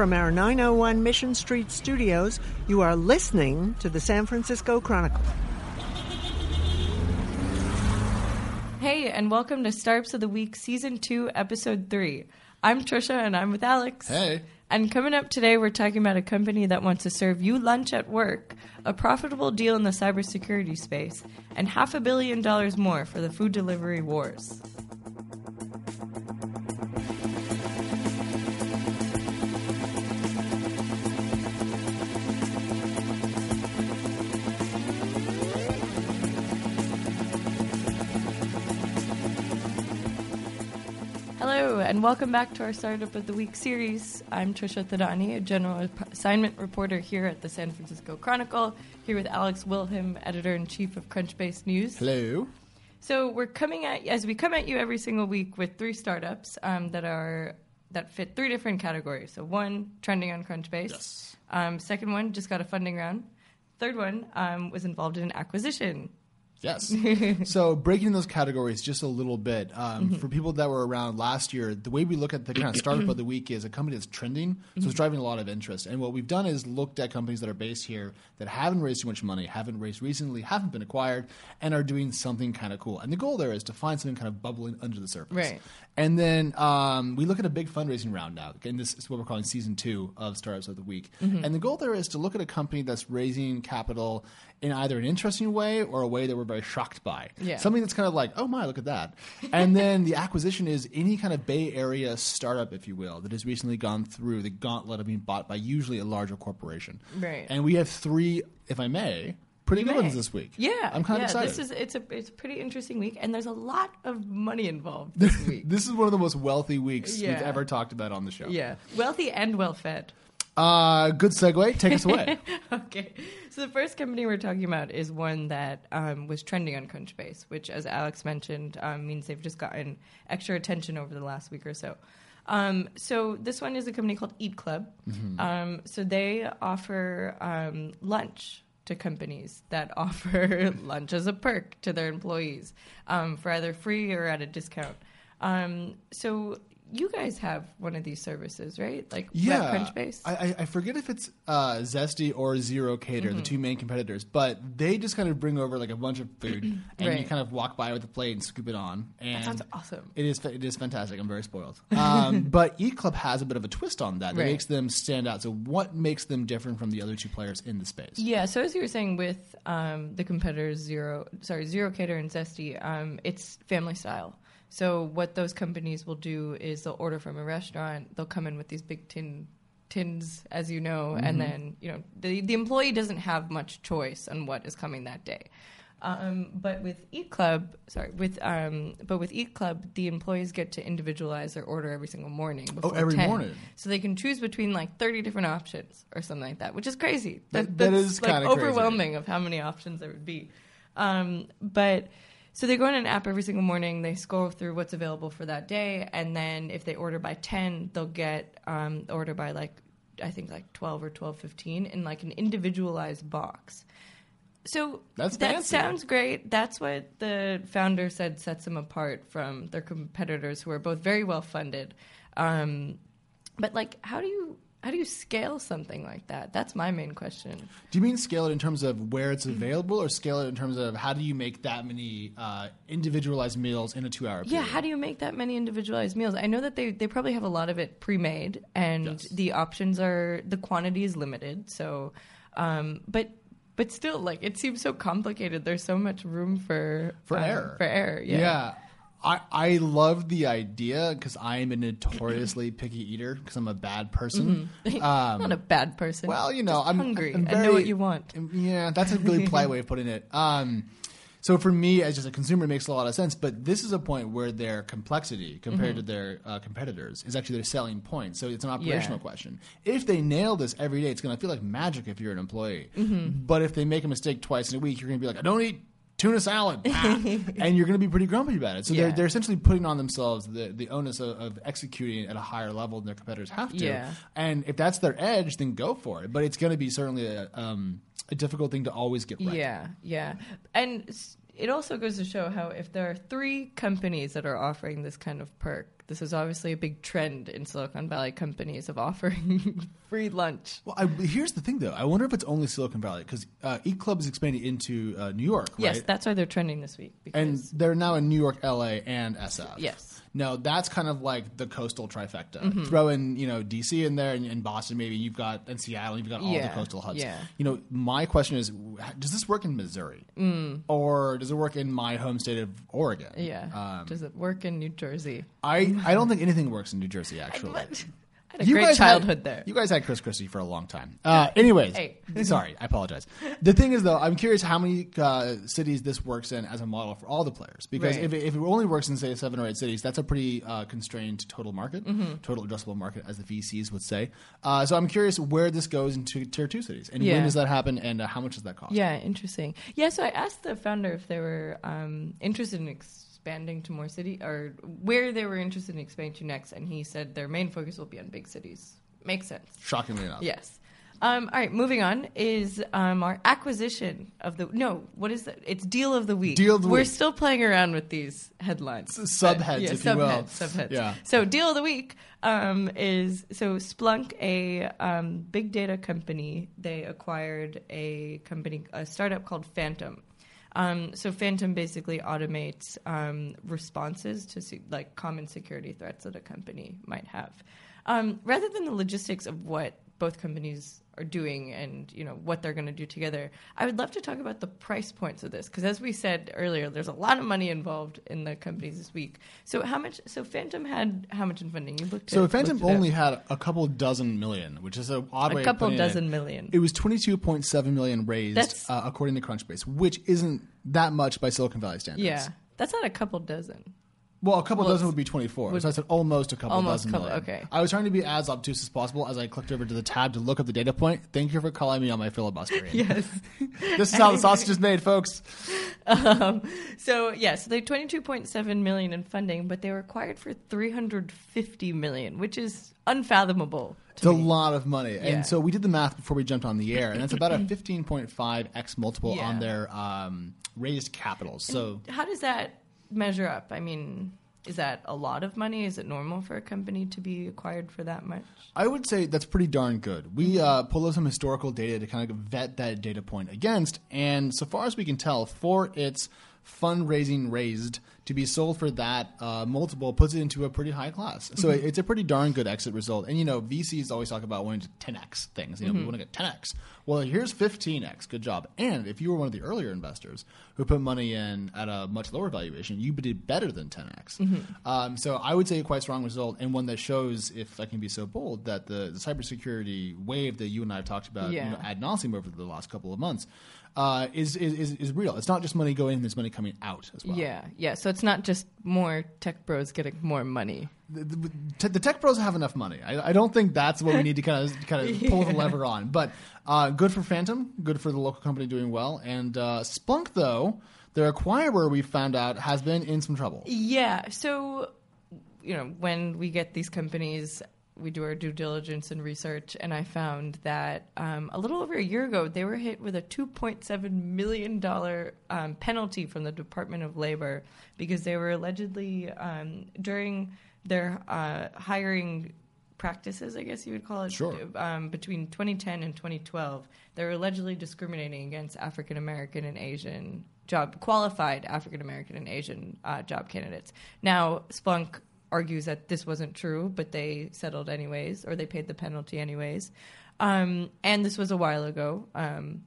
from our 901 Mission Street studios, you are listening to the San Francisco Chronicle. Hey, and welcome to Startups of the Week, Season 2, Episode 3. I'm Trisha, and I'm with Alex. Hey. And coming up today, we're talking about a company that wants to serve you lunch at work, a profitable deal in the cybersecurity space, and half a billion dollars more for the food delivery wars. And welcome back to our Startup of the Week series. I'm Trisha Thadani, a general assignment reporter here at the San Francisco Chronicle, here with Alex Wilhelm, editor in chief of Crunchbase News. Hello. So we're coming at as we come at you every single week with three startups um, that are that fit three different categories. So one trending on Crunchbase. Yes. Um, second one just got a funding round. Third one um, was involved in an acquisition. Yes. so breaking those categories just a little bit um, Mm-hmm. for people that were around last year, the way we look at the kind of startup of the week is a company that's trending, so Mm-hmm. it's driving a lot of interest. And what we've done is looked at companies that are based here that haven't raised too much money, haven't raised recently, haven't been acquired, and are doing something kind of cool. And the goal there is to find something kind of bubbling under the surface. Right. And then um, we look at a big fundraising round now. And this is what we're calling season two of Startups of the Week. Mm-hmm. And the goal there is to look at a company that's raising capital in either an interesting way or a way that we're very shocked by. Yeah. Something that's kind of like, oh my, look at that. and then the acquisition is any kind of Bay Area startup, if you will, that has recently gone through the gauntlet of being bought by usually a larger corporation. Right. And we have three, if I may, pretty good May. ones this week. Yeah, I'm kind yeah, of excited. This is it's a it's a pretty interesting week, and there's a lot of money involved this week. this is one of the most wealthy weeks we've ever talked about on the show. yeah, wealthy and well fed. Uh, good segue. Take us away. okay. So the first company we're talking about is one that um, was trending on Crunchbase, which, as Alex mentioned, um, means they've just gotten extra attention over the last week or so. Um, so this one is a company called Eat Club. Um, so they offer um, lunch to companies that offer lunch as a perk to their employees um, for either free or at a discount. Um, so you guys have one of these services, right? Like yeah, Crunchbase. I, I- forget if it's uh, Zesty or ZeroCater, Mm-hmm. the two main competitors, but they just kind of bring over like a bunch of food, and you kind of walk by with a plate and scoop it on. And that sounds awesome. It is. It is fantastic. I'm very spoiled. Um, but Eat Club has a bit of a twist on that that Right. makes them stand out. So what makes them different from the other two players in the space? Yeah, so as you were saying with um, the competitors Zero, sorry, ZeroCater and Zesty, um, it's family style. So what those companies will do is they'll order from a restaurant. They'll come in with these big tin tins, as you know, and then you know the the employee doesn't have much choice on what is coming that day. Um, but with Eat Club, sorry, with um, but with Eat Club, the employees get to individualize their order every single morning. Before every 10. morning. So they can choose between like thirty different options or something like that, which is crazy. That- that that's, is like kinda crazy. overwhelming of how many options there would be. Um, but so they go in an app every single morning. They scroll through what's available for that day, and then if they order by ten, they'll get um, order by like I think like twelve or twelve fifteen in like an individualized box. So That's that fancy. sounds great. That's what the founder said sets them apart from their competitors, who are both very well funded. Um, but like, how do you how do you scale something like that? That's my main question. Do you mean scale it in terms of where it's available, or scale it in terms of how do you make that many uh, individualized meals in a two-hour period? Yeah, how do you make that many individualized meals? I know that they, they probably have a lot of it pre-made, and Yes. the options are the quantity is limited. So, um, but but still, like it seems so complicated. There's so much room for For um, error. For error, yeah. Yeah. I, I love the idea because I am a notoriously picky eater because I'm a bad person. Um, Not a bad person. well, you know, Just I'm hungry I'm and know what you want. Yeah, that's a really polite way of putting it. Um, so for me, as just a consumer, it makes a lot of sense. But this is a point where their complexity compared to their uh, competitors is actually their selling point. So it's an operational Yeah. question. If they nail this every day, it's going to feel like magic if you're an employee. Mm-hmm. But if they make a mistake twice in a week, you're going to be like, I don't eat tuna salad, Ah. and you're going to be pretty grumpy about it. So Yeah. they're, they're essentially putting on themselves the, the onus of, of executing at a higher level than their competitors have to. Yeah. And if that's their edge, then go for it. But it's going to be certainly a, um, a difficult thing to always get right. Yeah, yeah. And it also goes to show how if there are three companies that are offering this kind of perk, this is obviously a big trend in Silicon Valley companies of offering free lunch. Well, I, here's the thing, though. I wonder if it's only Silicon Valley because uh, Eat Club is expanding into uh, New York, right? Yes, that's why they're trending this week. and they're now in New York, LA, and SF. yes. No, that's kind of like the coastal trifecta. Mm-hmm. Throw in, you know, DC in there and, and Boston, maybe you've got and Seattle, you've got all the coastal hubs. yeah. You know, my question is, does this work in Missouri, mm. or does it work in my home state of Oregon? Yeah. Um, Does it work in New Jersey? I I don't think anything works in New Jersey actually. Had a great childhood had, there. You guys had Chris Christie for a long time. Uh, anyways, Hey. sorry, I apologize. The thing is, though, I'm curious how many uh, cities this works in as a model for all the players. Because Right. if, it, if it only works in say seven or eight cities, that's a pretty uh, constrained total market, Mm-hmm. total addressable market, as the VCs would say. Uh, so I'm curious where this goes into tier two cities, and Yeah. when does that happen, and uh, how much does that cost? Yeah, interesting. Yeah, so I asked the founder if they were um, interested in expanding to more city or where they were interested in expanding to next, and he said their main focus will be on big cities. Makes sense. Shockingly enough, Yes. Um, all right, moving on is um, our acquisition of the no. What is that? It's deal of the week. Deal of the We're week. still playing around with these headlines. S- subheads, yeah, if you will. subheads, Subheads. Yeah. So deal of the week um, is so Splunk, a um, big data company. They acquired a company, a startup called Phantom. Um, so Phantom basically automates um, responses to se- like common security threats that a company might have. Um, rather than the logistics of what both companies are doing and you know what they're going to do together, I would love to talk about the price points of this because, as we said earlier, there's a lot of money involved in the companies this week. So how much? So Phantom had how much in funding? You looked. So at, Phantom looked it only had a couple dozen million, which is an odd way a couple putting it. dozen million. It was 22.7 million raised, uh, according to Crunchbase, which isn't that much by Silicon Valley standards. yeah, that's not a couple dozen. Well, a couple Well, dozen would be 24. would- so I said almost a couple Almost dozen couple- okay. I was trying to be as obtuse as possible as I clicked over to the tab to look up the data point. Thank you for calling me on my filibustering. Yes. this is how the sausage is made, folks. Um, so yes, they had 22.7 million in funding, but they were acquired for 350 million, which is unfathomable. It's a lot of money. Yeah. And so we did the math before we jumped on the air, and it's about a 15.5x multiple Yeah. on their um, raised capital. So How does that measure up? I mean, is that a lot of money? Is it normal for a company to be acquired for that much? I would say that's pretty darn good. We uh, pulled up some historical data to kind of vet that data point against, and so far as we can tell, for its fundraising raised to be sold for that uh, multiple puts it into a pretty high class. So it's a pretty darn good exit result. And you know, VCs always talk about wanting to 10x things. You know, we want to get 10x. Well, here's 15x. Good job. And if you were one of the earlier investors who put money in at a much lower valuation, you did better than 10x. Um, so I would say a quite strong result, and one that shows, if I can be so bold, that the, the cybersecurity wave that you and I have talked about Yeah. you know, ad nauseum over the last couple of months uh, is, is, is, real. It's not just money going in, there's money coming out as well. Yeah, yeah. So it's not just more tech bros getting more money. the, the, the tech pros have enough money. I, I don't think that's what we need to kind of kind of pull the lever on. But uh, good for Phantom, good for the local company doing well. And uh, Splunk, though, their acquirer, we found out, has been in some trouble. Yeah. So, you know, when we get these companies, we do our due diligence and research, and I found that um, a little over a year ago, they were hit with a $2.7 million um, penalty from the Department of Labor because they were allegedly, um, during their uh, hiring practices, I guess you would call it, Sure. um, between 2010 and 2012, they were allegedly discriminating against African American and Asian job qualified African American and Asian uh, job candidates. Now Splunk argues that this wasn't true, but they settled anyways, or they paid the penalty anyways. Um, and this was a while ago. Um,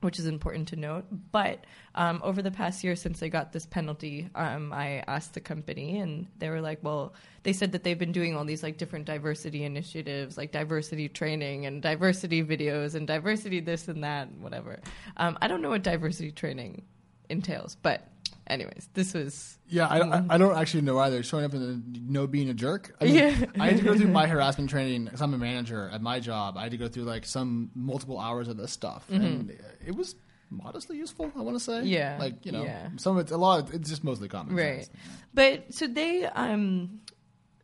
which is important to note. But um, over the past year since they got this penalty, um, I asked the company, and they were like, "Well, they said that they've been doing all these like different diversity initiatives, like diversity training and diversity videos and diversity this and that, and whatever." Um, I don't know what diversity training entails, but anyways, this was Yeah, I, I, I don't actually know either. Showing up and no being a jerk. I, mean, Yeah. I had to go through my harassment training because I'm a manager at my job. I had to go through like some multiple hours of this stuff, and it was modestly useful. I want to say, Mm-hmm. Yeah, like you know, yeah. some of it's a lot. Of, it's just mostly common right sense. but so they um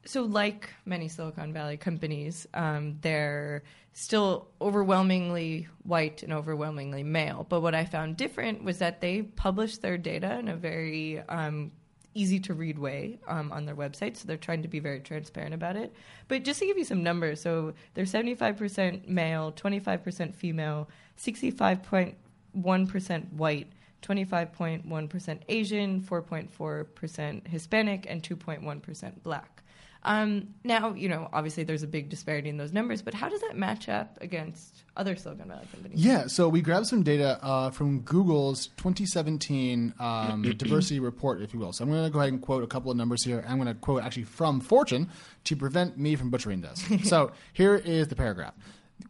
so like many Silicon Valley companies, um, they're still overwhelmingly white and overwhelmingly male. But what I found different was that they publish their data in a very um, easy to read way um, on their website. So they're trying to be very transparent about it. But just to give you some numbers, so they're 75% male, 25% female, 65.1% white. 25.1% Asian, 4.4% Hispanic, and 2.1% Black. Um, now, you know, obviously there's a big disparity in those numbers, but how does that match up against other Silicon Valley companies? Yeah, so we grabbed some data uh, from Google's 2017 um, diversity report, if you will. So I'm going to go ahead and quote a couple of numbers here. I'm going to quote actually from Fortune to prevent me from butchering this. so here is the paragraph.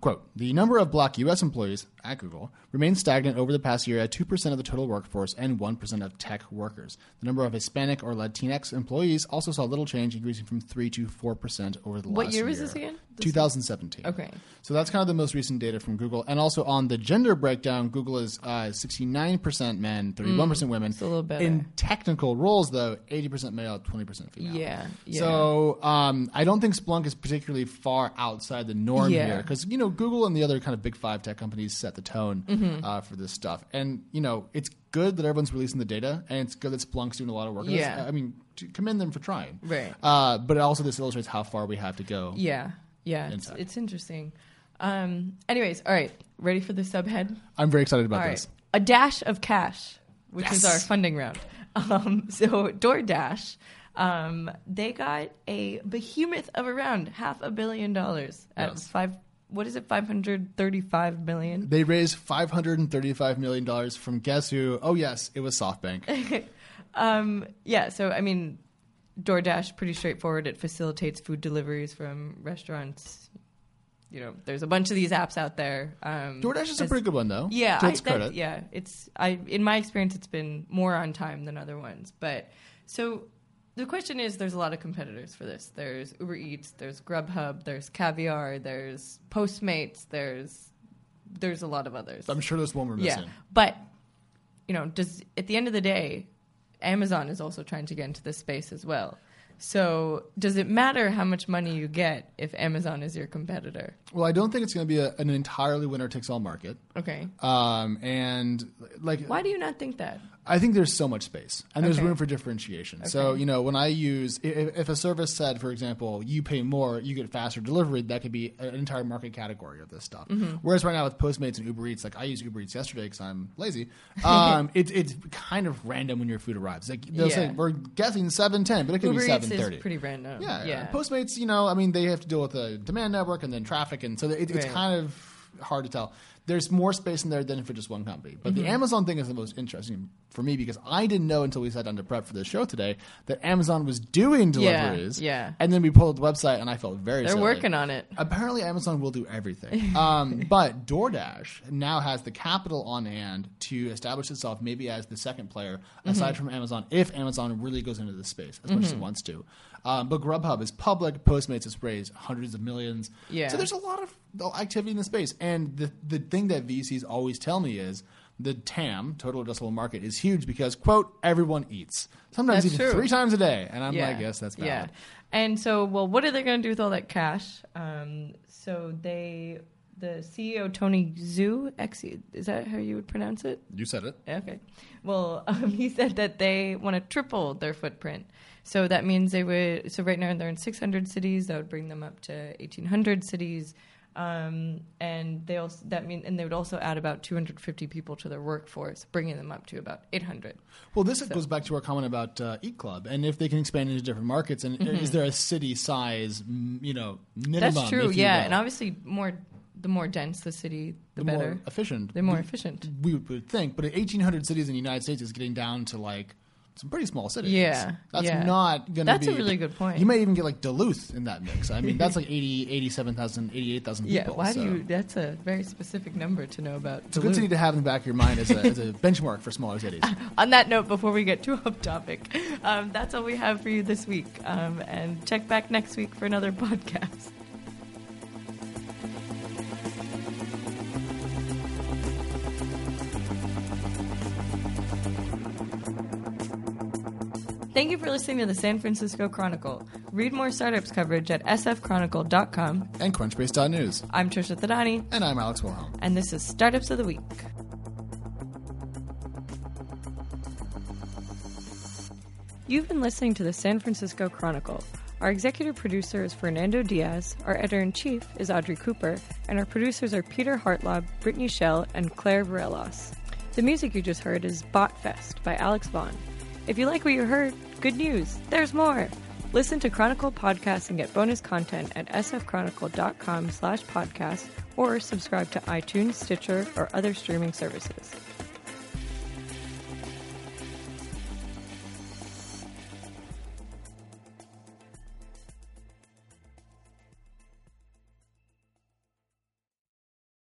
Quote, the number of black U.S. employees at Google remained stagnant over the past year at 2% of the total workforce and 1% of tech workers. The number of Hispanic or Latinx employees also saw little change, increasing from 3 to 4% over the What last year What year. was this again? This 2017. Okay. So that's kind of the most recent data from Google. And also on the gender breakdown, Google is uh, 69% men, 31% women. It's a little better. In technical roles, though, 80% male, 20% female. Yeah, yeah. So um, I don't think Splunk is particularly far outside the norm Yeah. here because, you know, Google and the other kind of big five tech companies set the tone Mm-hmm. uh, for this stuff. And, you know, it's good that everyone's releasing the data and it's good that Splunk's doing a lot of work. Yeah. I mean, to commend them for trying. Right. Uh, but also this illustrates how far we have to go. Yeah, yeah, it's, it's interesting. Um, anyways, all right, ready for the subhead? I'm very excited about All right, this. a dash of cash, which is our funding round. Um, so DoorDash, um, they got a behemoth of around half a billion dollars at Yes. five. What is it? Five hundred thirty-five million. They raised five hundred and thirty-five million dollars from guess who? Oh yes, it was SoftBank. Um, yeah, so I mean, DoorDash pretty straightforward. It facilitates food deliveries from restaurants. You know, there's a bunch of these apps out there. Um, DoorDash is a pretty good one though. Yeah, I, that- credit. yeah, it's I in my experience, it's been more on time than other ones. But so the question is, there's a lot of competitors for this. There's Uber Eats, there's Grubhub, there's Caviar, there's Postmates, there's there's a lot of others. I'm sure there's one we're missing. yeah, but you know, does at the end of the day, Amazon is also trying to get into this space as well. So, does it matter how much money you get if Amazon is your competitor? Well, I don't think it's going to be a, an entirely winner takes all market. Okay. Um, and like, Why do you not think that? I think there's so much space and there's Okay. room for differentiation. So, you know, when I use, if, if a service said, for example, you pay more, you get faster delivery, that could be an entire market category of this stuff. Mm-hmm. Whereas right now with Postmates and Uber Eats, like I used Uber Eats yesterday because I'm lazy, um, it, it's kind of random when your food arrives. Like they'll say, we're guessing 710, but it could Uber be Eats 730. is pretty random. Yeah, yeah. Postmates, you know, I mean, they have to deal with the demand network and then traffic, and so it, it's Right. kind of hard to tell. There's more space in there than for just one company. But Mm-hmm. the Amazon thing is the most interesting for me because I didn't know until we sat down to prep for this show today that Amazon was doing deliveries. yeah. And then we pulled up the website, and I felt very. They're silly. working on it. Apparently, Amazon will do everything. um, but DoorDash now has the capital on hand to establish itself maybe as the second player, Mm-hmm. aside from Amazon, if Amazon really goes into this space as much as it wants to. Um, but Grubhub is public. Postmates has raised hundreds of millions. Yeah. So there's a lot of activity in the space. And the, the thing that VCs always tell me is the TAM, total addressable market, is huge because, quote, everyone eats. Sometimes That's even true. three times a day. And I'm yeah. like, yes, that's bad. Yeah. And so, well, what are they going to do with all that cash? Um, so they, the CEO Tony Xu, X, is that how you would pronounce it? You said it. Okay. Well, um, he said that they want to triple their footprint. So that means they would. So right now they're in 600 cities. That would bring them up to 1,800 cities. Um, and they also that mean and they would also add about 250 people to their workforce, bringing them up to about 800. Well, this goes back to our comment about uh, Eat Club, and if they can expand into different markets, and is there a city size, you know, minimum? That's true. Yeah, and obviously more the more dense the city, the, the better. more efficient. They're more we- efficient. We would think, but at 1,800 cities in the United States is getting down to like some pretty small cities. Yeah, that's yeah. not going to That's be. a really good point. You might even get like Duluth in that mix. I mean, that's like 80, 87,000, 88,000 Yeah, people. why so. do you? That's a very specific number to know about. It's a good city to have in the back of your mind as a, as a benchmark for smaller cities. On that note, before we get too off topic, um, that's all we have for you this week. Um, and check back next week for another podcast. Thank you for listening to the San Francisco Chronicle. Read more startups coverage at sfchronicle.com. And Crunchbase.news. I'm Trisha Thadani. And I'm Alex Wilhelm. And this is Startups of the Week. You've been listening to the San Francisco Chronicle. Our executive producer is Fernando Diaz, our editor in chief is Audrey Cooper, and our producers are Peter Hartlaub, Brittany Shell, and Claire Varelos. The music you just heard is Botfest by Alex Vaughn. If you like what you heard, good news, there's more! Listen to Chronicle podcasts and get bonus content at sfchronicle.com slash podcast or subscribe to iTunes, Stitcher, or other streaming services.